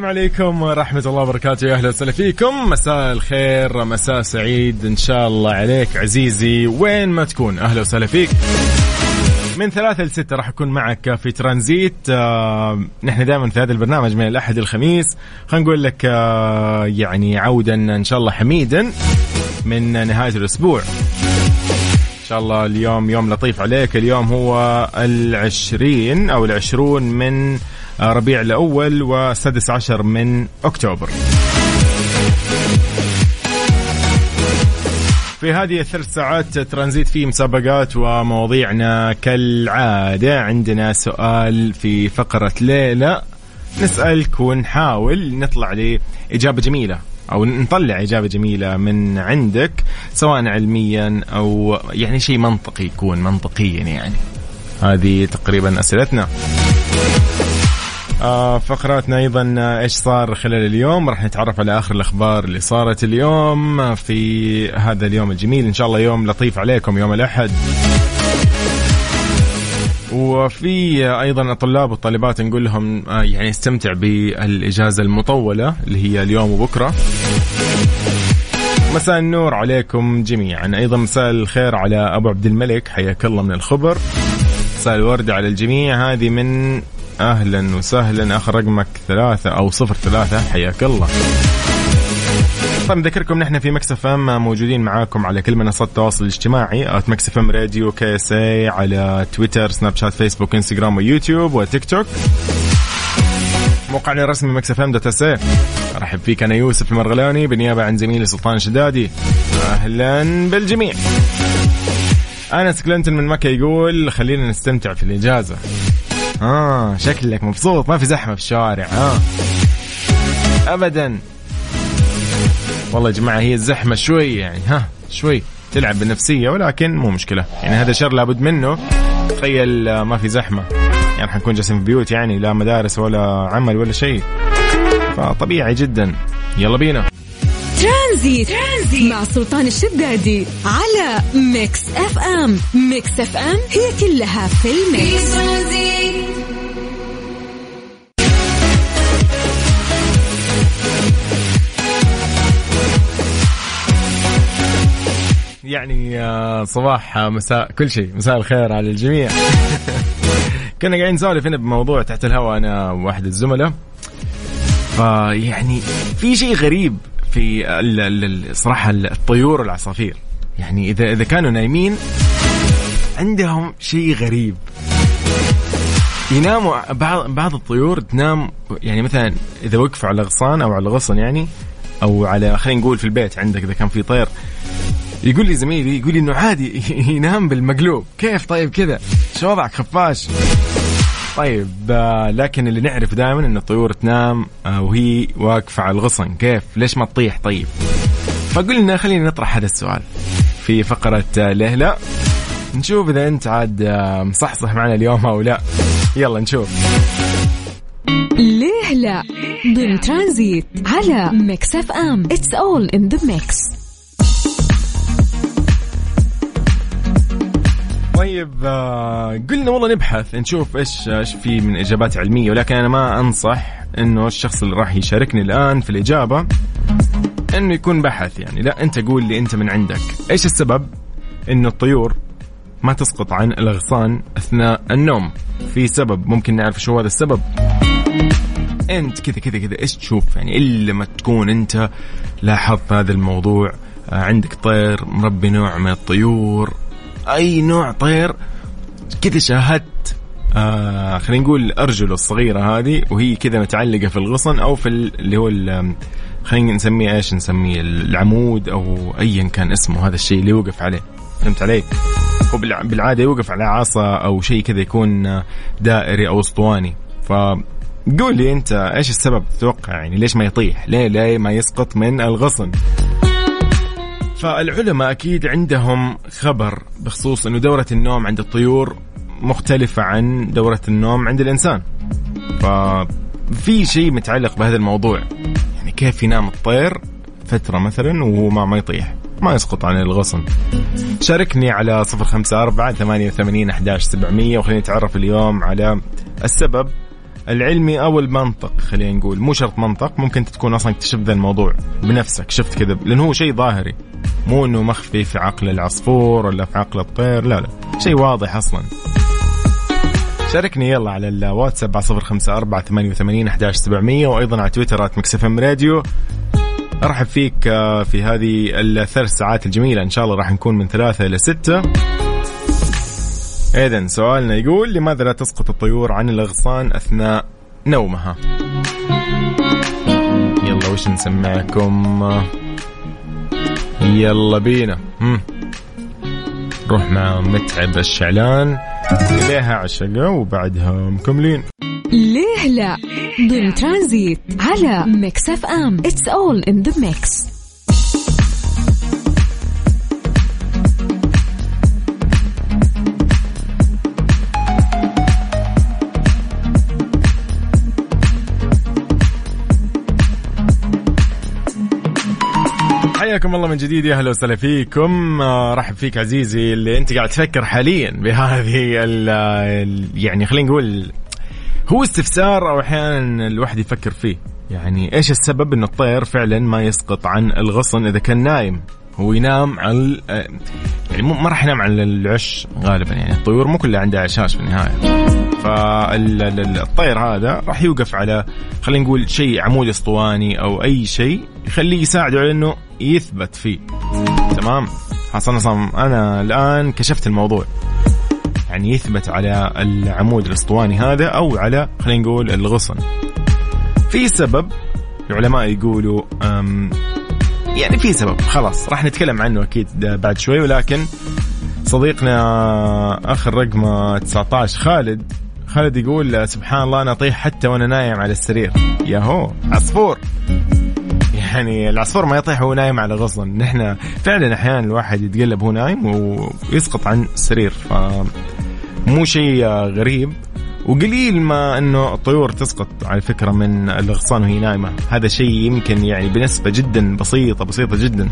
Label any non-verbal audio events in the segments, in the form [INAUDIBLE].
السلام عليكم ورحمة الله وبركاته يا أهلا وسهلا فيكم. مساء الخير مساء سعيد إن شاء الله عليك عزيزي. وين ما تكون أهلا وسهلا فيك. من ثلاثة لستة راح أكون معك في ترانزيت. آه نحن دائما في هذا البرنامج من الأحد الخميس. خلينا نقول لك آه يعني عودا إن شاء الله حميدا من نهاية الأسبوع. إن شاء الله اليوم يوم لطيف عليك. اليوم هو العشرين أو العشرون من ربيع الأول والسادس عشر من أكتوبر. في هذه الثلاث ساعات ترانزيت في مسابقات ومواضيعنا كالعادة عندنا سؤال في فقرة ليلة نسألك ونحاول نطلع لإجابة جميلة أو نطلع إجابة جميلة من عندك سواء علميا أو يعني شيء منطقي يكون منطقيا يعني. هذه تقريبا أسئلتنا. آه فقراتنا أيضا آه، إيش صار خلال اليوم؟ راح نتعرف على آخر الأخبار اللي صارت اليوم آه، في هذا اليوم الجميل. إن شاء الله يوم لطيف عليكم يوم الأحد. وفي آه، أيضا الطلاب والطالبات نقول لهم يعني استمتع بالإجازة المطولة اللي هي اليوم وبكرة. مساء النور عليكم جميعا. أيضا مساء الخير على أبو عبد الملك حياك الله من الخبر. مساء الورد على الجميع. هذه من أهلا وسهلا. آخر رقمك ثلاثة أو صفر ثلاثة. حياك الله. طيب نذكركم نحن في Mix FM موجودين معاكم على كل منصات التواصل الاجتماعي. at Mix FM Radio KSA على تويتر سناب شات فيسبوك إنستغرام ويوتيوب وتيك توك. موقعنا الرسمي Mix FM dot أرحب فيك أنا يوسف المرغلاني بالنيابة عن زميلي سلطان الشدادي. أهلا بالجميع. أنس كلينتون من مكة يقول خلينا نستمتع في الإجازة. آه شكلك مبسوط ما في زحمة في الشوارع آه. ابدا. والله يا جماعة هي الزحمة شوي يعني ها شوي تلعب بالنفسيه ولكن مو مشكلة. يعني هذا شر لابد منه. تخيل آه، ما في زحمة. يعني حنكون جالسين في بيوت يعني لا مدارس ولا عمل ولا شيء. فطبيعي جدا. يلا بينا. ترانزيت, ترانزيت مع سلطان الشدادي على Mix FM Mix FM هي كلها في ال Mix. يعني آه، صباح آه، مساء كل شيء مساء الخير على الجميع. [LAUGHS] كنا قاعدين نسولف هنا بموضوع تحت الهواء أنا وواحد الزملاء. فيعني في شيء غريب في صراحة الطيور والعصافير. يعني اذا إذا كانوا نايمين عندهم شيء غريب. يناموا بعض بعض الطيور تنام يعني مثلا إذا وقفوا على غصان أو على غصن يعني أو على خلينا نقول في البيت عندك إذا كان في طير يقول لي زميلي يقول لي إنه عادي [LAUGHS] ينام بالمقلوب. كيف طيب كذا؟ شو وضعك خفاش؟ طيب آه، لكن اللي نعرف دائما إن الطيور تنام آه، وهي واقفة على الغصن. كيف؟ ليش ما تطيح؟ طيب. فقلنا خلينا نطرح هذا السؤال في فقرة آه، ليه لا؟ نشوف إذا أنت عاد مصحصح معنا اليوم أو لا. يلا نشوف. ليه لا؟ ضمن ترانزيت على Mix FM. It's all in the mix طيب آه، قلنا والله نبحث نشوف إيش إيش في من إجابات علمية ولكن أنا ما أنصح إنه الشخص اللي راح يشاركني الآن في الإجابة إنه يكون بحث يعني. لا أنت قول لي أنت من عندك. إيش السبب إنه الطيور ما تسقط عن الاغصان أثناء النوم؟ في سبب ممكن نعرف شو هذا السبب؟ أنت كذا كذا كذا إيش تشوف؟ يعني إلا ما تكون أنت لاحظت هذا الموضوع آه، عندك طير مربي نوع من الطيور أي نوع طير كذا شاهدت آه خلينا نقول ارجله الصغيرة هذه وهي كذا متعلقة في الغصن أو في ال- اللي هو خلينا نسميه إيش نسميه العمود أو ايا كان اسمه هذا الشيء اللي يوقف عليه فهمت علي؟ هو بالع- بالعادة يوقف على عصا أو شيء كذا يكون دائري أو أسطواني ف قول لي أنت إيش السبب تتوقع يعني ليش ما يطيح؟ ليه ليه ما يسقط من الغصن؟ فالعلماء أكيد عندهم خبر بخصوص إنه دورة النوم عند الطيور مختلفة عن دورة النوم عند الإنسان. ففي شيء متعلق بهذا الموضوع. يعني كيف ينام الطير فترة مثلا وهو ما ما يطيح. ما يسقط عن الغصن. شاركني على صفر خمسة أربعة ثمانية وثمانين أحداش سبعمية وخليني نتعرف اليوم على السبب العلمي أو المنطق خلينا نقول. مو شرط منطق ممكن تكون أصلا اكتشفت ذا الموضوع بنفسك. شفت كذا لأنه هو شيء ظاهري. مو أنه مخفي في عقل العصفور ولا في عقل الطير لا لا. شيء واضح أصلا. شاركني يلا على الواتساب على صفر خمسة أربعة ثمانية وثمانين أحداش سبعمية وأيضا على تويتر at Mix FM Radio. أرحب فيك آه، في هذه الثلاث ساعات الجميلة. إن شاء الله راح نكون من ثلاثة إلى ستة. إذن سؤالنا يقول لماذا لا تسقط الطيور عن الأغصان أثناء نومها؟ يلا وش نسمعكم؟ يلا بينا. هم. روح مع متعب الشعلان. إليها عشقة وبعدها مكملين. ليه لا؟ ضمن ترانزيت على Mix FM. It's all in the mix حياكم الله من جديد يا أهلا وسهلا فيكم. آه، رحب فيك عزيزي اللي أنت قاعد تفكر حاليا بهذه ال ال- يعني خلينا نقول هو استفسار أو أحيانا الواحد يفكر فيه. يعني إيش السبب انه الطير فعلا ما يسقط عن الغصن إذا كان نايم؟ هو ينام على آه، يعني ما راح ينام على العش غالبا. يعني الطيور مو كلها عندها عشاش في النهاية. فالطير هذا راح يوقف على خلينا نقول شيء عمود أسطواني أو أي شيء يخليه يساعده على إنه يثبت فيه. تمام؟ حصل نصم أنا الآن كشفت الموضوع. يعني يثبت على العمود الأسطواني هذا أو على خلينا نقول الغصن. في سبب العلماء يقولوا يعني في سبب. خلاص راح نتكلم عنه أكيد بعد شوي ولكن صديقنا اخر رقم 19 خالد خالد يقول سبحان الله أنا أطيح حتى وأنا نايم على السرير. ياهو عصفور. يعني العصفور ما يطيح وهو نايم على غصن. نحن فعلا أحيانا الواحد يتقلب وهو نايم ويسقط عن السرير ف مو شيء غريب. وقليل ما إنه الطيور تسقط على فكرة من الاغصان وهي نايمة. هذا شيء يمكن يعني بنسبة جدا بسيطة بسيطة جدا.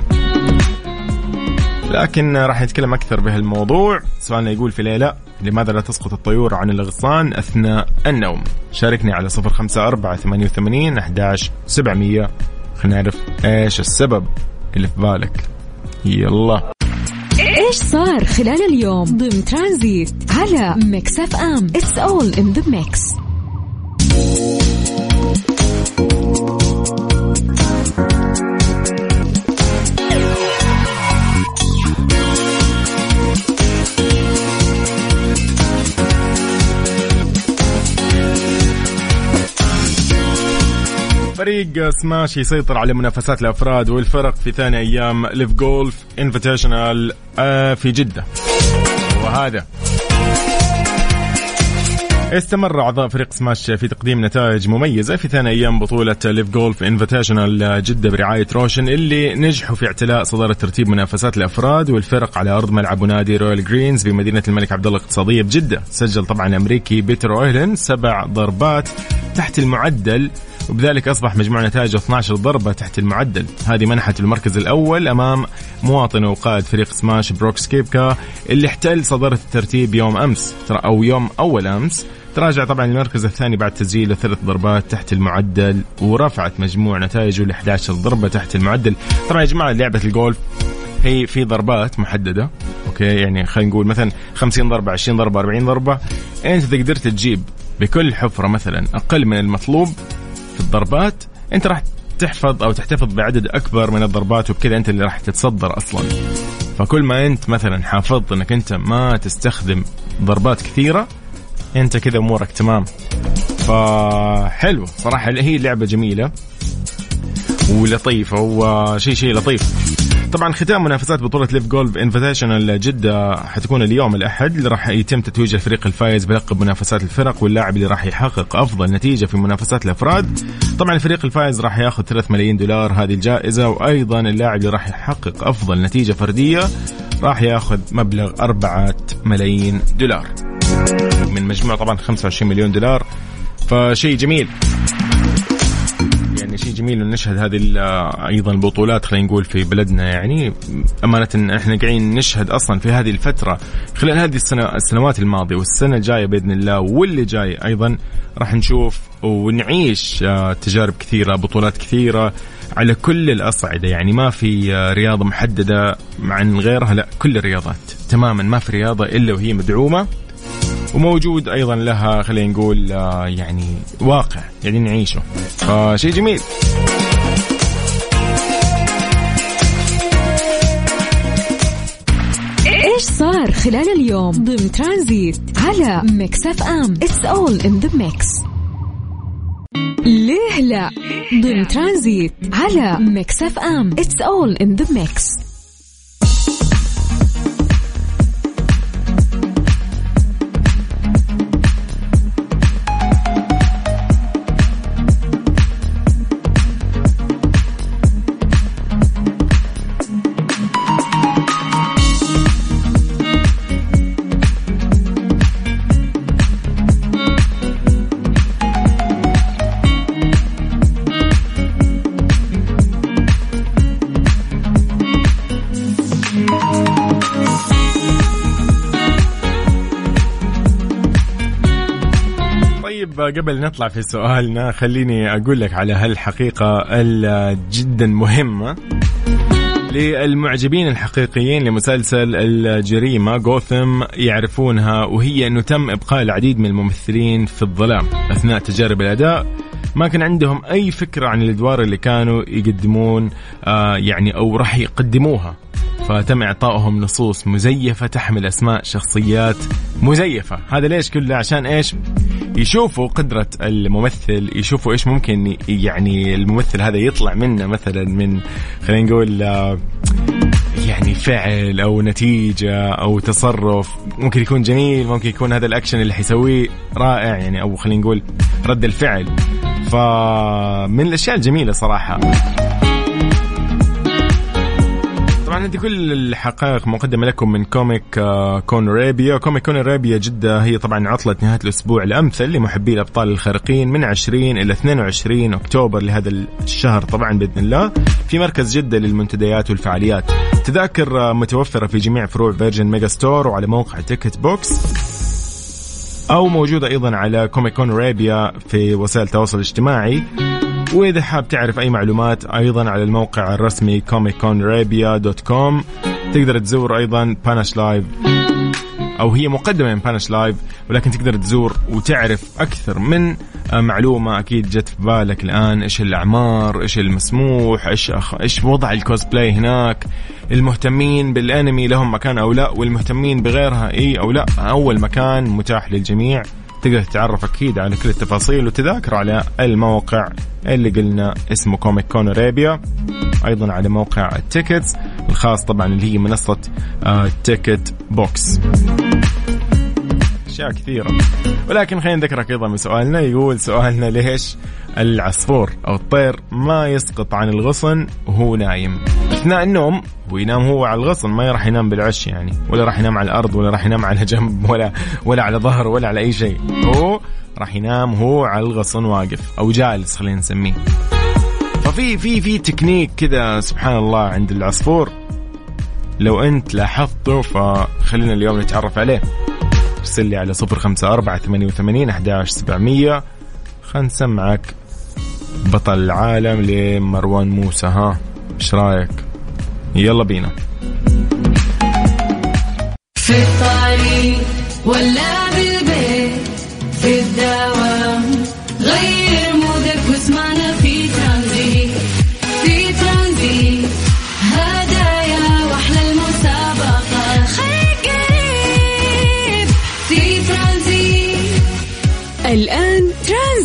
لكن راح نتكلم أكثر بهالموضوع. سؤالنا يقول في ليلى لماذا لا تسقط الطيور عن الاغصان أثناء النوم؟ شاركني على صفر خمسة أربعة ثمانية وثمانين أحداش سبعمية خلينا نعرف إيش السبب اللي في بالك. يلا. إيش صار خلال اليوم ضمن ترانزيت على Mix FM؟ It's all in the mix فريق سماش يسيطر على منافسات الأفراد والفرق في ثاني أيام LIV Golf Invitational في جدة. وهذا. استمر أعضاء فريق سماش في تقديم نتائج مميزة في ثاني أيام بطولة LIV Golf Invitational جدة برعاية روشن اللي نجحوا في اعتلاء صدارة ترتيب منافسات الأفراد والفرق على أرض ملعب نادي Royal Greens في مدينه الملك عبد الله الاقتصادية بجدة. سجل طبعا الامريكي بيتر أويلن سبع ضربات تحت المعدل وبذلك أصبح مجموع نتائجه 12 ضربة تحت المعدل، هذه منحت المركز الأول أمام مواطنه وقائد فريق سماش بروك سكيبكا اللي احتل صدارة الترتيب يوم ترى أو يوم أول أمس. تراجع طبعا المركز الثاني بعد تسجيله ثلاث ضربات تحت المعدل ورفعت مجموع نتائجه ل 11 ضربة تحت المعدل، طبعا يا جماعة لعبة الجولف هي في ضربات محددة okay؟ يعني خلينا نقول مثلا 50 ضربة 20 ضربة 40 ضربة. أنت اذا قدرت تجيب بكل حفرة مثلا أقل من المطلوب الضربات أنت راح تحفظ أو تحتفظ بعدد أكبر من الضربات وبكذا أنت اللي راح تتصدر أصلا. فكل ما أنت مثلا حافظت إنك أنت ما تستخدم ضربات كثيرة أنت كذا أمورك تمام. فحلو صراحة هي لعبة جميلة ولطيفة وشيء شيء لطيف. طبعا ختام منافسات بطولة LIV Golf Invitational جدة حتكون اليوم الأحد اللي راح يتم تتويج الفريق الفائز بلقب منافسات الفرق واللاعب اللي راح يحقق أفضل نتيجة في منافسات الأفراد. طبعا الفريق الفائز راح يأخذ 3 ملايين دولار هذه الجائزة وأيضا اللاعب اللي راح يحقق أفضل نتيجة فردية راح يأخذ مبلغ 4 ملايين دولار. من مجموع طبعا 25 مليون دولار. فشيء جميل. شيء جميل إن نشهد هذه أيضا البطولات خلينا نقول في بلدنا. يعني أمانة إحنا قاعدين نشهد أصلا في هذه الفترة خلال هذه السنة السنوات الماضية والسنة الجاية بإذن الله واللي جاي أيضا راح نشوف ونعيش آه، تجارب كثيرة بطولات كثيرة على كل الأصعدة. يعني ما في آه، رياضة محددة عن غيرها لا كل الرياضات تماما ما في رياضة إلا وهي مدعومة. وموجود أيضا لها خلينا نقول آه، يعني واقع قاعدين يعني نعيشه. فشيء جميل. إيش صار خلال اليوم؟ ضمن ترانزيت على Mix FM. It's all in the mix ليه لا؟ ضمن ترانزيت على Mix FM. It's all in the mix قبل نطلع في سؤالنا خليني أقول لك على هالحقيقة الجدا مهمة للمعجبين الحقيقيين لمسلسل الجريمة جوثم يعرفونها وهي أنه تم إبقاء العديد من الممثلين في الظلام أثناء تجارب الأداء. ما كان عندهم أي فكرة عن الأدوار اللي كانوا يقدمون آه يعني أو راح يقدموها. فتم إعطائهم نصوص مزيفة تحمل أسماء شخصيات مزيفة. هذا ليش كله؟ عشان إيش؟ يشوفوا قدرة الممثل يشوفوا إيش ممكن يعني الممثل هذا يطلع منه مثلا من خلينا نقول آه، يعني فعل أو نتيجة أو تصرف. ممكن يكون جميل ممكن يكون هذا الأكشن اللي حيسويه رائع يعني أو خلينا نقول رد الفعل. فمن الأشياء الجميلة صراحة. طبعا هذه كل الحقائق مقدمة لكم من Comic Con Arabia Comic Con Arabia جدة هي طبعا عطلة نهاية الأسبوع الأمثل لمحبي الأبطال الخارقين من 20 إلى 22 أكتوبر لهذا الشهر طبعا بإذن الله. في مركز جدة للمنتديات والفعاليات. تذاكر آه، متوفرة في جميع فروع Virgin Megastore وعلى موقع Ticket Box أو موجودة أيضا على Comic Con Arabia في وسائل التواصل الاجتماعي. وإذا حاب تعرف أي معلومات أيضا على الموقع الرسمي ComicConArabia.com تقدر تزور أيضا بانش لايف أو هي مقدمة من بانش لايف ولكن تقدر تزور وتعرف أكثر من معلومة. أكيد جت في بالك الآن إيش الأعمار إيش المسموح إيش أخ... إيش وضع الكوسبلاي هناك. المهتمين بالأنمي لهم مكان أو لا والمهتمين بغيرها إي أو لا أو المكان متاح للجميع. تقدر تتعرف أكيد على كل التفاصيل وتذاكر على الموقع اللي قلنا اسمه Comic Con Arabia أيضا على موقع ال tickets الخاص طبعا اللي هي منصة Ticket آه، Box أشياء كثيرة. ولكن خلينا نذكرك أيضا من سؤالنا. يقول سؤالنا ليش العصفور أو الطير ما يسقط عن الغصن وهو نايم؟ أثناء النوم وينام هو على الغصن ما راح ينام بالعش يعني. ولا راح ينام على الأرض ولا راح ينام على جنب ولا ولا على ظهر ولا على أي شيء. هو راح ينام هو على الغصن واقف أو جالس خلينا نسميه. ففي في في تكنيك كذا سبحان الله عند العصفور. لو أنت لاحظته فخلينا اليوم نتعرف عليه. ارسل لي على صفر خمسة أربعة ثمانية وثمانين أحداش سبعمية. خلنا نسمعك. بطل العالم لمروان موسى ها؟ إيش رأيك؟ يلا بينا. في الطريق ولا بالبيت في الدوام.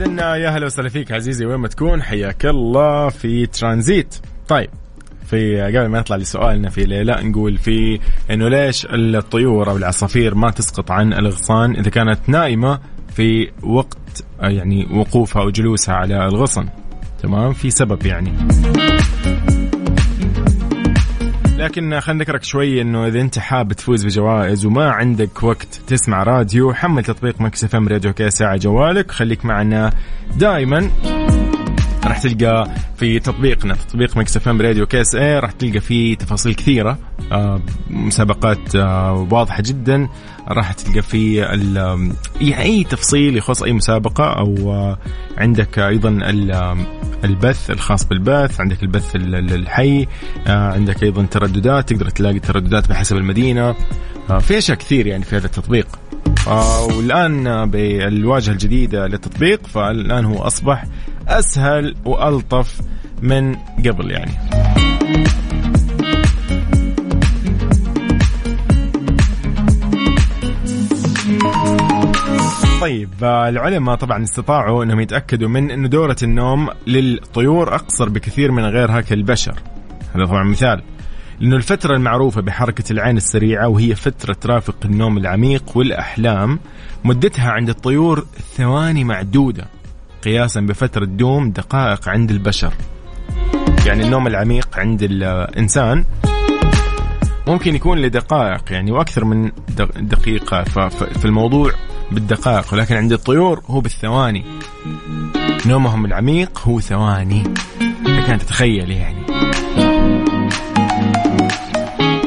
اذا يا هلا وسهلا فيك عزيزي وين ما تكون حياك الله في ترانزيت. طيب في قبل ما نطلع لسؤالنا في ليلى نقول في إنه ليش الطيور أو العصافير ما تسقط عن الاغصان إذا كانت نائمه في وقت يعني وقوفها أو جلوسها على الغصن؟ تمام في سبب يعني. لكن خلينا نذكرك شوي إنه إذا أنت حاب تفوز بجوائز وما عندك وقت تسمع راديو حمل تطبيق Mix FM Radio KSA على جوالك. خليك معنا دائما راح تلقى في تطبيقنا تطبيق Mix FM Radio KSA راح تلقى فيه تفاصيل كثيرة آه مسابقات آه واضحة جدا. راح تلقى فيه يعني أي تفصيل يخص أي مسابقة أو آه عندك أيضا البث الخاص بالبث عندك البث ال- ال- الحي آه عندك أيضا ترددات تقدر تلاقي ترددات بحسب المدينة. آه في أشياء كثير يعني في هذا التطبيق. آه والآن بالواجهه الجديدة للتطبيق فالآن هو أصبح أسهل وألطف من قبل يعني. طيب العلماء طبعا استطاعوا إنهم يتأكدوا من إنه دورة النوم للطيور أقصر بكثير من غيرها كالبشر هذا طبعا مثال. لأنه الفترة المعروفة بحركة العين السريعة وهي فترة ترافق النوم العميق والأحلام مدتها عند الطيور ثواني معدودة قياسا بفترة دوم دقائق عند البشر. يعني النوم العميق عند الإنسان ممكن يكون لدقائق يعني وأكثر من دق- دقيقة. ف- ف- في الموضوع بالدقائق ولكن عند الطيور هو بالثواني. نومهم العميق هو ثواني. لك أن تتخيل يعني.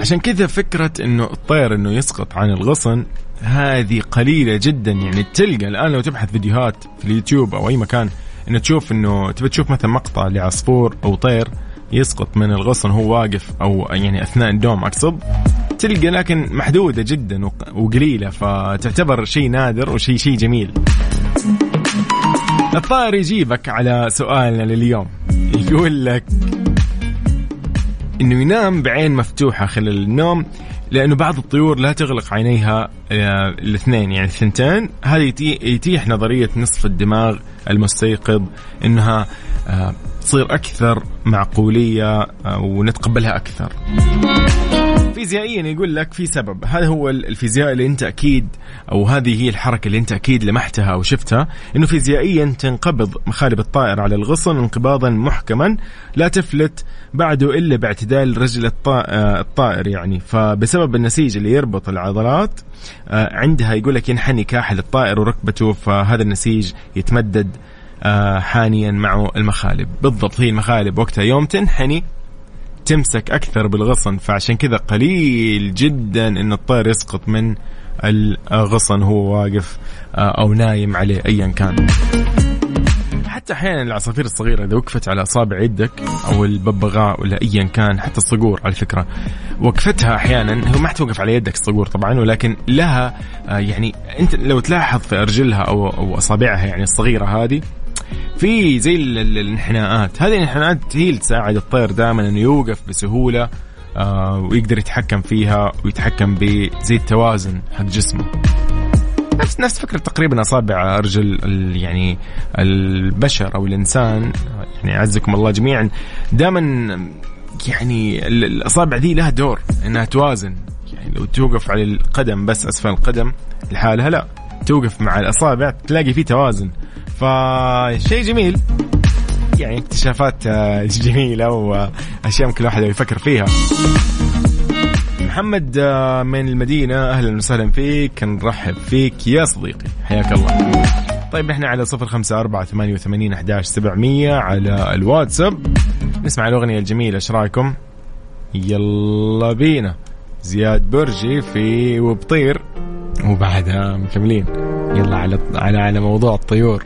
عشان كذا فكرة إنه الطير إنه يسقط عن الغصن هذه قليلة جدا يعني. تلقى الآن لو تبحث فيديوهات في اليوتيوب أو أي مكان إنه تشوف إنه تبي تشوف مثلا مقطع لعصفور أو طير يسقط من الغصن وهو واقف أو يعني أثناء الدوم اقصد تلقى لكن محدودة جدا وق- وقليلة فتعتبر شيء نادر وشيء شيء جميل. الطائر يجيبك على سؤالنا لليوم. يقول لك إنه ينام بعين مفتوحة خلال النوم لأنه بعض الطيور لا تغلق عينيها آه، الاثنين يعني الثنتين. يتي- يتيح نظرية نصف الدماغ المستيقظ إنها آه، تصير أكثر معقولية آه، ونتقبلها أكثر. فيزيائيا يقول لك في سبب هذا هو الفيزياء اللي أنت أكيد أو هذه هي الحركة اللي أنت أكيد لمحتها أو شفتها إنه فيزيائيا تنقبض مخالب الطائر على الغصن انقباضا محكما لا تفلت بعده إلا باعتدال رجل آه، الطائر يعني فبسبب النسيج اللي يربط العضلات آه، عندها يقول لك ينحني كاحل الطائر وركبته فهذا النسيج يتمدد حانيا معه المخالب. بالضبط هي المخالب وقتها. يوم تنحني تمسك أكثر بالغصن فعشان كذا قليل جدا إن الطير يسقط من الغصن وهو واقف آه، أو نايم عليه ايا كان. حتى أحيانا العصافير الصغيرة إذا وقفت على أصابع يدك أو الببغاء ولا ايا كان حتى الصقور على فكرة. وقفتها أحيانا هو ما حتوقف على يدك الصقور طبعا ولكن لها آه، يعني أنت لو تلاحظ في أرجلها أو أصابعها يعني الصغيرة هذه في زي ال- ال- الانحناءات. هذه الانحناءات هي اللي تساعد الطير دائما إنه يوقف بسهولة آه ويقدر يتحكم فيها ويتحكم بزي التوازن حق جسمه. نفس نفس فكرة تقريبا أصابع أرجل ال- يعني البشر أو الإنسان. يعني أعزكم الله جميعا. دائما يعني ال- الأصابع دي لها دور إنها توازن. يعني لو توقف على القدم بس أسفل القدم لحالها لا. توقف مع الأصابع تلاقي في توازن. فشيء جميل. يعني اكتشافات آه، جميلة وأشياء ممكن الواحد يفكر فيها. محمد آه، من المدينة أهلا وسهلا فيك. نرحب فيك يا صديقي. حياك الله. طيب نحن على صفر خمسة أربعة ثمانية وثمانين أحداش سبعمية على الواتساب. نسمع الأغنية الجميلة إيش رأيكم؟ يلا بينا. زياد برجي في وبطير. وبعدها مكملين. يلا على على على موضوع الطيور.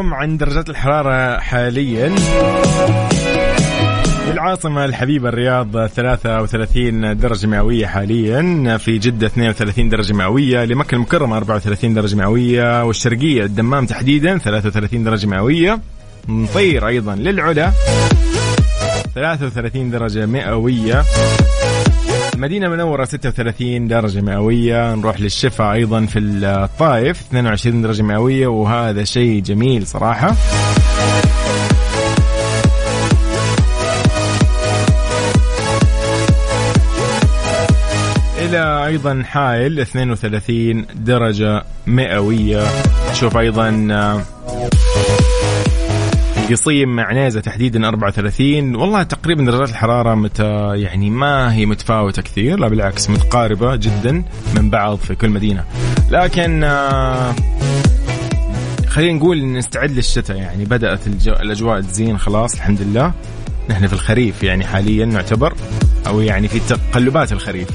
لكم عن درجات الحرارة حاليا؟ العاصمة الحبيبة الرياض 33 درجة مئوية حاليا في جدة 32 درجة مئوية لمكة المكرمة 34 درجة مئوية والشرقية الدمام تحديدا 33 درجة مئوية. نطير أيضا للعلا 33 درجة مئوية. المدينة المنورة 36 درجة مئوية. نروح للشفا أيضا في الطائف 22 درجة مئوية وهذا شيء جميل صراحة. إلى أيضا حائل 32 درجة مئوية. شوف أيضا قصيم مع عنيزة تحديدا 34 والله تقريبا درجات الحرارة متى يعني ما هي متفاوتة كثير لا بالعكس متقاربة جدا من بعض في كل مدينة. لكن آه، خلينا نقول نستعد للشتاء يعني بدأت الأجواء تزين خلاص الحمد لله. نحن في الخريف يعني حاليا نعتبر أو يعني في تقلبات الخريف.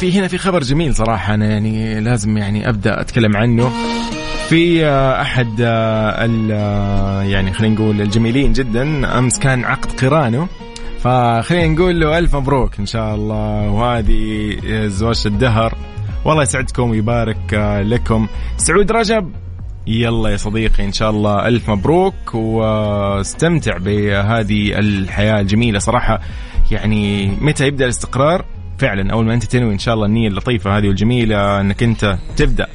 في هنا في خبر جميل صراحة أنا يعني لازم يعني أبدأ أتكلم عنه. في آه، أحد آه، آه، يعني خلينا نقول الجميلين جدا. أمس كان عقد قرانه فخلينا نقول له ألف مبروك إن شاء الله. وهذه زواج الدهر. والله يسعدكم ويبارك لكم. سعود رجب. يلا يا صديقي إن شاء الله ألف مبروك. واستمتع بهذه الحياة الجميلة صراحة. يعني متى يبدأ الاستقرار؟ فعلا أول ما أنت تنوي إن شاء الله النية اللطيفة هذه والجميلة إنك أنت تبدأ.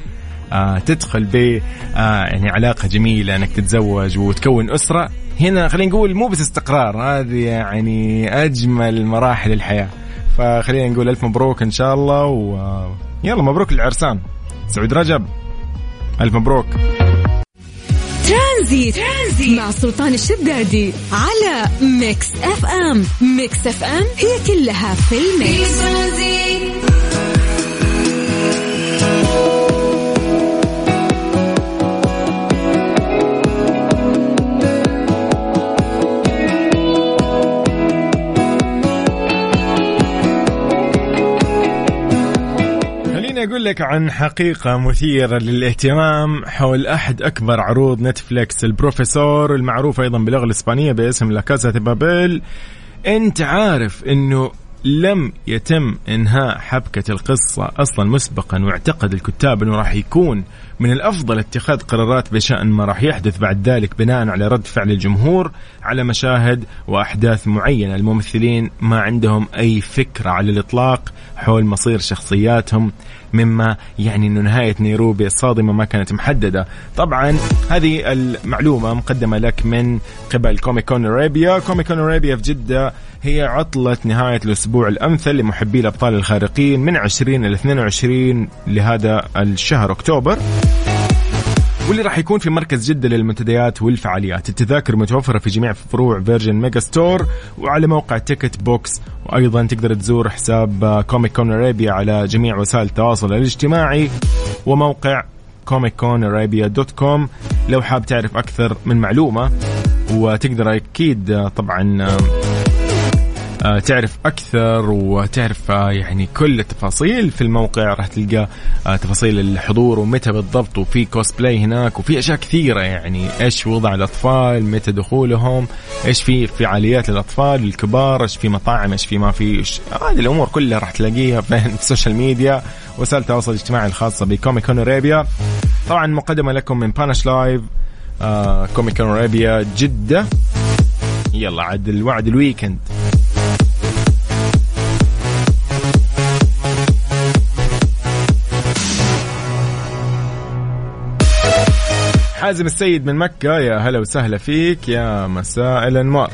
تدخل ب آه يعني علاقة جميلة إنك تتزوج وتكون أسرة. هنا خلينا نقول مو بس استقرار هذه يعني أجمل مراحل الحياة. فخلينا نقول ألف مبروك إن شاء الله ويلا مبروك للعرسان سعود رجب. ألف مبروك. ترانزيت, ترانزيت مع سلطان الشدادي على Mix FM. Mix FM هي كلها في ال mix. أقول لك عن حقيقة مثيرة للاهتمام حول أحد أكبر عروض نتفليكس البروفيسور المعروف أيضا باللغة الإسبانية باسم لا كاسا بابيل. أنت عارف أنه لم يتم إنهاء حبكة القصة أصلا مسبقا واعتقد الكتاب إنه راح يكون من الأفضل اتخاذ قرارات بشأن ما راح يحدث بعد ذلك بناء على رد فعل الجمهور على مشاهد وأحداث معينة. الممثلين ما عندهم أي فكرة على الإطلاق حول مصير شخصياتهم. مما يعني إنه نهاية نيروبي الصادمه ما كانت محددة. طبعا هذه المعلومة مقدمة لك من قبل Comic Con Arabia Comic Con Arabia في جدة هي عطلة نهاية الأسبوع الأمثل لمحبي الأبطال الخارقين من 20 إلى 22 لهذا الشهر أكتوبر. واللي راح يكون في مركز جدة للمنتديات والفعاليات. التذاكر متوفرة في جميع فروع Virgin Megastore وعلى موقع Ticketbox. وأيضا تقدر تزور حساب Comic Con Arabia على جميع وسائل التواصل الاجتماعي وموقع Comic Con dot com لو حاب تعرف أكثر من معلومة. وتقدر أكيد طبعا تعرف أكثر وتعرف آه، يعني كل التفاصيل في الموقع راح تلقى آه، تفاصيل الحضور ومتى بالضبط وفي كوسبلاي هناك وفي أشياء كثيرة يعني. إيش وضع الأطفال متى دخولهم إيش في فعاليات للأطفال الكبار إيش في مطاعم إيش في ما في هذه الأمور كلها راح تلاقيها في [LAUGHS] ال social media وسائل التواصل الاجتماعي الخاصة ب Comic Con Arabia طبعا مقدمة لكم من Punch Live آه Comic Con Arabia جدة. يلا عاد الوعد ال weekend حازم السيد من مكة يا هلا وسهلا فيك يا مساء الأنوار.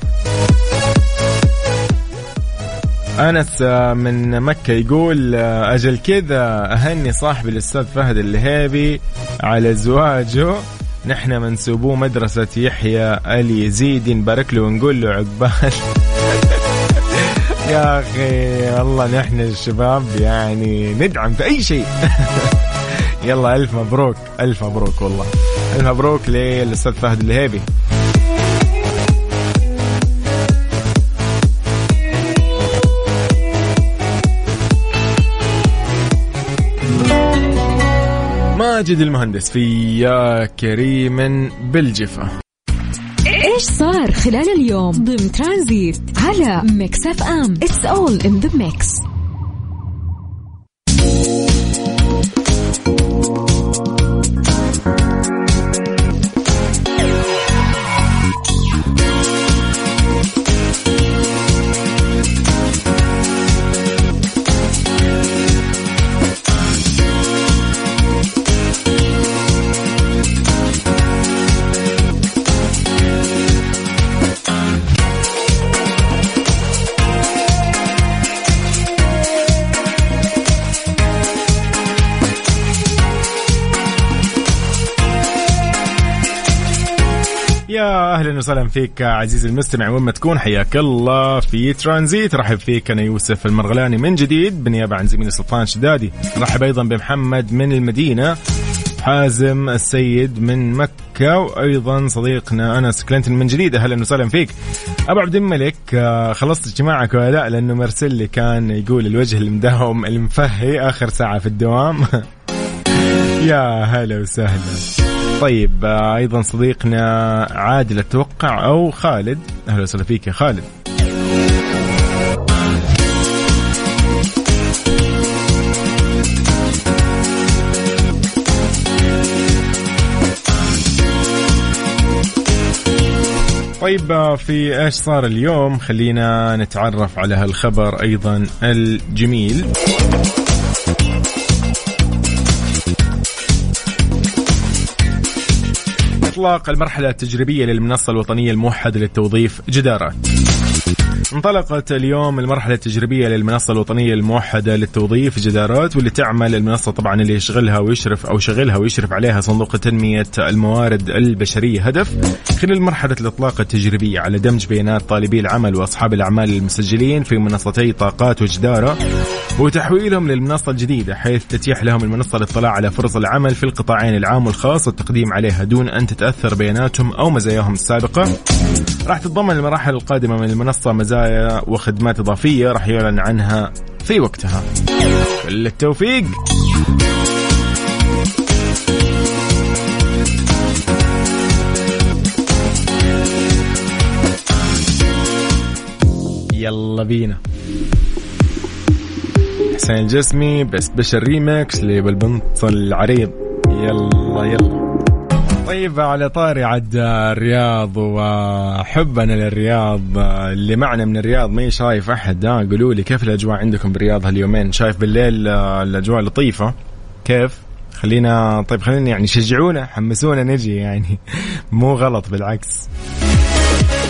آه، من مكة يقول أجل كذا أهني صاحبي الأستاذ فهد اللهيبي على زواجه. نحن منسوبوه مدرسة يحيى اليزيدي نبارك له ونقول له عقبال. [LAUGHS] يا أخي والله نحن الشباب يعني ندعم في أي شيء. [LAUGHS] يلا ألف مبروك ألف مبروك والله. مبروك للأستاذ فهد الهيبي. ماجد المهندس في يا كريم بالجفا. إيش صار خلال اليوم؟ ضمن ترانزيت على Mix FM. It's all in the mix يا أهلا وسهلا فيك عزيزي المستمع. وين ما تكون حياك الله في ترانزيت. رحب فيك أنا يوسف المرغلاني من جديد بالنيابة عن زميلي سلطان شدادي رحب أيضا بمحمد من المدينة حازم السيد من مكة وأيضا صديقنا أنس كلينتون من جديد. أهلا وسهلا فيك. أبو عبد الملك آه، خلصت اجتماعك ولا؟ لا لأنه مرسل لي كان يقول الوجه المداوم المفهي آخر ساعة في الدوام. [LAUGHS] يا هلا وسهلا. طيب آه، أيضا صديقنا عادل أتوقع أو خالد. أهلا وسهلا فيك يا خالد. طيب آه، في إيش صار اليوم؟ خلينا نتعرف على هالخبر أيضا الجميل. إطلاق المرحلة التجريبية للمنصة الوطنية الموحدة للتوظيف جدارات انطلقت اليوم المرحلة التجريبية للمنصة الوطنية الموحدة للتوظيف جدارات واللي تعمل المنصة طبعا اللي يشغلها ويشرف أو شغلها ويشرف عليها صندوق تنمية الموارد البشرية. هدف خلال مرحلة الإطلاق التجريبية على دمج بيانات طالبي العمل وأصحاب الأعمال المسجلين في منصتي طاقات وجدارة وتحويلهم للمنصة الجديدة حيث تتيح لهم المنصة الاطلاع على فرص العمل في القطاعين العام والخاص والتقديم عليها دون أن تتأثر بياناتهم أو مزاياهم السابقة. راح تتضمن المراحل القادمة من المنصة مزايا وخدمات إضافية راح يعلن عنها في وقتها. كل التوفيق. يلا بينا. حسين الجسمي بس بشر ريمكس لبالبنط العريض يلا يلا. طيب على طاري عد الرياض وحبنا للرياض اللي معنا من الرياض ما شايف أحد ها؟ قولوا لي كيف الأجواء عندكم بالرياض هاليومين؟ شايف بالليل الأجواء لطيفة؟ كيف؟ خلينا طيب خلينا يعني شجعونا حمسونا نجي يعني. [LAUGHS] مو غلط بالعكس.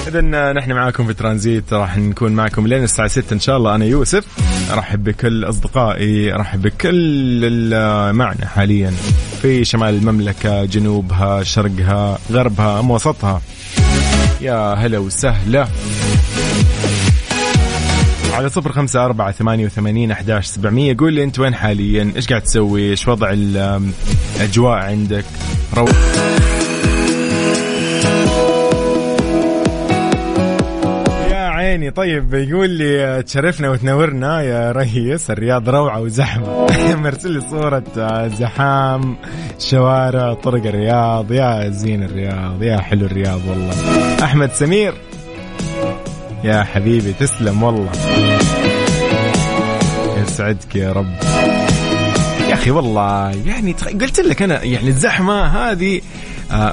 اذا نحن معاكم في ترانزيت راح نكون معكم لين الساعة 6 إن شاء الله. أنا يوسف أرحب بكل أصدقائي أرحب بكل اللي معنا حاليا. في شمال المملكة جنوبها شرقها غربها ام وسطها يا هلا وسهلا. على صفر خمسة أربعة ثمانية وثمانين أحداش سبعمية. قول لي أنت وين حاليا؟ إيش قاعد تسوي؟ إيش وضع الأجواء عندك؟ رو... عيني. طيب يقول لي تشرفنا وتنورنا يا ريس الرياض روعة وزحمة. [LAUGHS] مرسل لي صورة زحام شوارع طرق الرياض. يا زين الرياض يا حلو الرياض والله. أحمد سمير يا حبيبي تسلم والله. يسعدك يا رب. يا أخي والله يعني قلت لك أنا يعني الزحمة هذه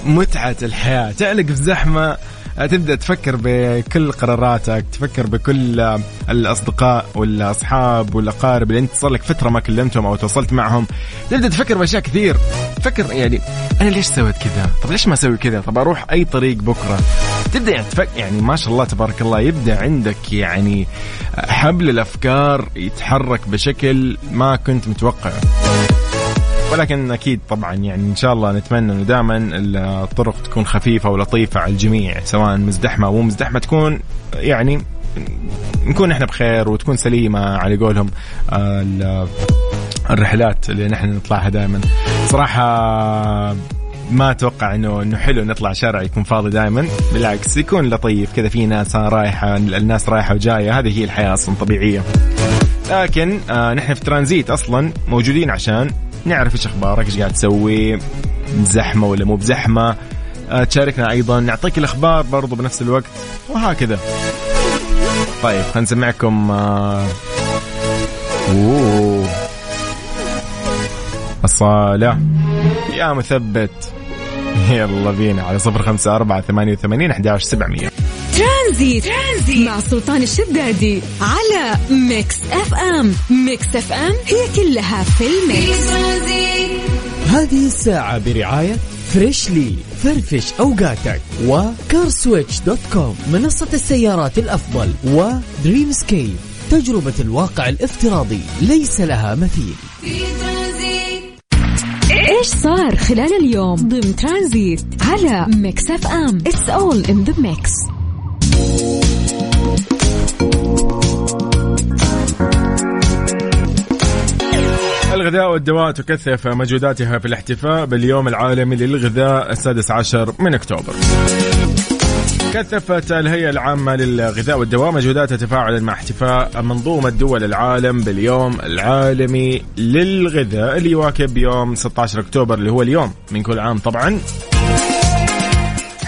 متعة الحياة. تعلق في زحمة تبدأ تفكر بكل قراراتك تفكر بكل الأصدقاء والأصحاب والأقارب اللي أنت صار لك فترة ما كلمتهم أو تواصلت معهم. تبدأ تفكر بأشياء كثير. تفكر يعني أنا ليش سويت كذا؟ طب ليش ما أسوي كذا؟ طب أروح أي طريق بكرة؟ تبدأ يعني تفكر يعني ما شاء الله تبارك الله يبدأ عندك يعني حبل الأفكار يتحرك بشكل ما كنت متوقعه. ولكن أكيد طبعا يعني إن شاء الله نتمنى إنه دائما الطرق تكون خفيفة ولطيفة على الجميع سواء مزدحمة أو مو مزدحمة تكون يعني نكون إحنا بخير وتكون سليمة على قولهم الرحلات اللي نحن نطلعها دائما. صراحة ما أتوقع انه إنه حلو نطلع شارع يكون فاضي دائما بالعكس يكون لطيف كذا في ناس رايحة الناس رايحة وجاية هذه هي الحياة أصلا طبيعية. لكن آه نحن في ترانزيت أصلا موجودين عشان نعرف إيش أخبارك إيش قاعد تسوي زحمه ولا مو بزحمة؟ آه تشاركنا أيضا نعطيك الأخبار برضو بنفس الوقت وهكذا. طيب خلينا نسمعكم آه أوه. الصالة. يا مثبت. يلا بينا على صفر خمسة أربعة ثمانية وثمانين أحد سبعمية. ترانزيت. مع سلطان الشدادي على Mix FM. Mix FM هي كلها في ال mix. هذه الساعة برعاية Freshly فرفش أوقاتك و CarSwitch dot com منصة السيارات الأفضل و Dreamscape تجربة الواقع الافتراضي ليس لها مثيل. إيش صار خلال اليوم؟ ضمن ترانزيت على Mix FM. It's all in the mix الغذاء والدواء تكثف مجهوداتها في الاحتفاء باليوم العالمي للغذاء السادس عشر من أكتوبر. كثفت الهيئة العامة للغذاء والدواء مجهوداتها تفاعلا مع احتفاء منظومة دول العالم باليوم العالمي للغذاء اللي يواكب يوم 16 أكتوبر اللي هو اليوم من كل عام طبعا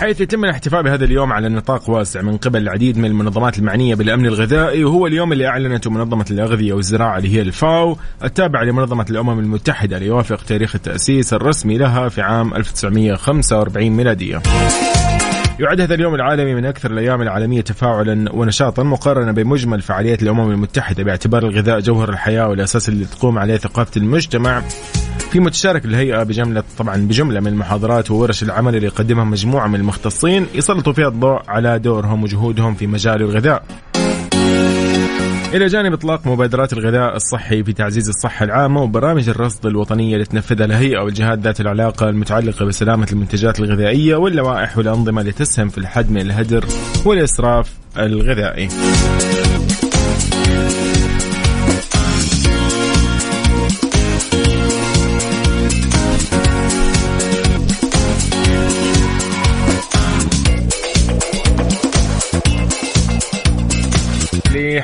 حيث يتم الاحتفاء بهذا اليوم على نطاق واسع من قبل العديد من المنظمات المعنية بالأمن الغذائي. وهو اليوم اللي أعلنته منظمة الأغذية والزراعة اللي هي الفاو التابعة لمنظمة الأمم المتحدة ليوافق تاريخ التأسيس الرسمي لها في عام 1945 ميلادية. يعد هذا اليوم العالمي من أكثر الأيام العالمية تفاعلا ونشاطا مقارنة بمجمل فعاليات الأمم المتحدة باعتبار الغذاء جوهر الحياة والأساس اللي تقوم عليه ثقافة المجتمع. في متشارك الهيئة بجملة طبعا بجملة من المحاضرات وورش العمل اللي يقدمها مجموعة من المختصين يسلطوا فيها الضوء على دورهم وجهودهم في مجال الغذاء إلى جانب إطلاق مبادرات الغذاء الصحي في تعزيز الصحة العامة وبرامج الرصد الوطنية اللي تنفذها الهيئة والجهات ذات العلاقة المتعلقة بسلامة المنتجات الغذائية واللوائح والأنظمة اللي تسهم في الحد من الهدر والإسراف الغذائي.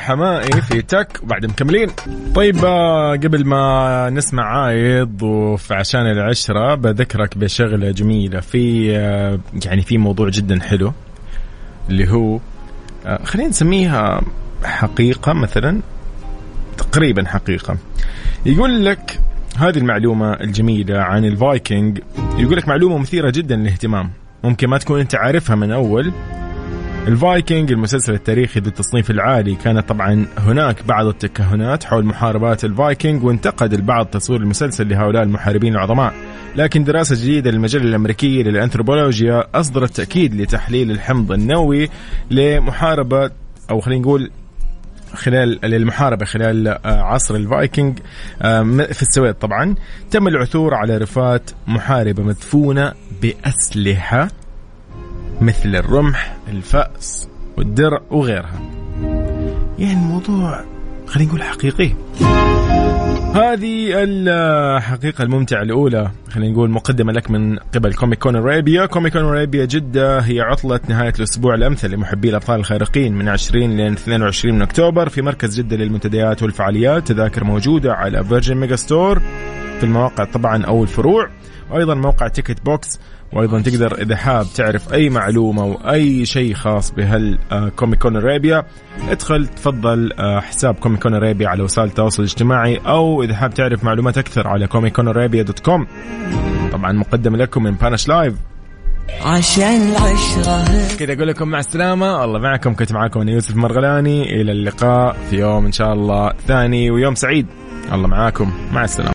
حمائي في تك وبعد مكملين. طيب آه، قبل ما نسمع عايض وفي عشان العشرة بذكرك بشغلة جميلة. في آه، يعني في موضوع جدا حلو اللي هو آه، خلينا نسميها حقيقة مثلا تقريبا حقيقة. يقول لك هذه المعلومة الجميلة عن الفايكنج. يقول لك معلومة مثيرة جدا للاهتمام. ممكن ما تكون أنت عارفها من أول الفايكنج المسلسل التاريخي ذو التصنيف العالي. كانت طبعا هناك بعض التكهنات حول محاربات الفايكنج وانتقد البعض تصوير المسلسل لهؤلاء المحاربين العظماء. لكن دراسة جديدة للمجلة الأمريكية للأنثروبولوجيا أصدرت تأكيد لتحليل الحمض النووي لمحاربة أو خلينا نقول خلال المحاربة خلال آه، عصر الفايكنج آه، في السويد طبعا. تم العثور على رفات محاربة مدفونة بأسلحة مثل الرمح الفأس والدرع وغيرها. يعني الموضوع خلينا نقول حقيقي. هذه الحقيقة الممتعة الأولى خلينا نقول مقدمة لك من قبل Comic Con Arabia Comic Con Arabia جدة هي عطلة نهاية الأسبوع الأمثل لمحبي الأبطال الخارقين من 20 ل 22 من أكتوبر في مركز جدة للمنتديات والفعاليات. تذاكر موجودة على Virgin Megastore في المواقع طبعا أو الفروع. وأيضا موقع Ticketbox وأيضا تقدر إذا حاب تعرف أي معلومة أو أي شيء خاص بهال Comic Con Arabia ادخل تفضل آه، حساب Comic Con Arabia على وسائل التواصل الاجتماعي أو إذا حاب تعرف معلومات أكثر على Comic Con Arabia dot com. طبعا مقدم لكم من Punch Live عشان العشرة. كذا أقول لكم مع السلامة. الله معكم. كنت معكم أنا يوسف مرغلاني. إلى اللقاء في يوم إن شاء الله ثاني ويوم سعيد. الله معاكم. مع السلامة.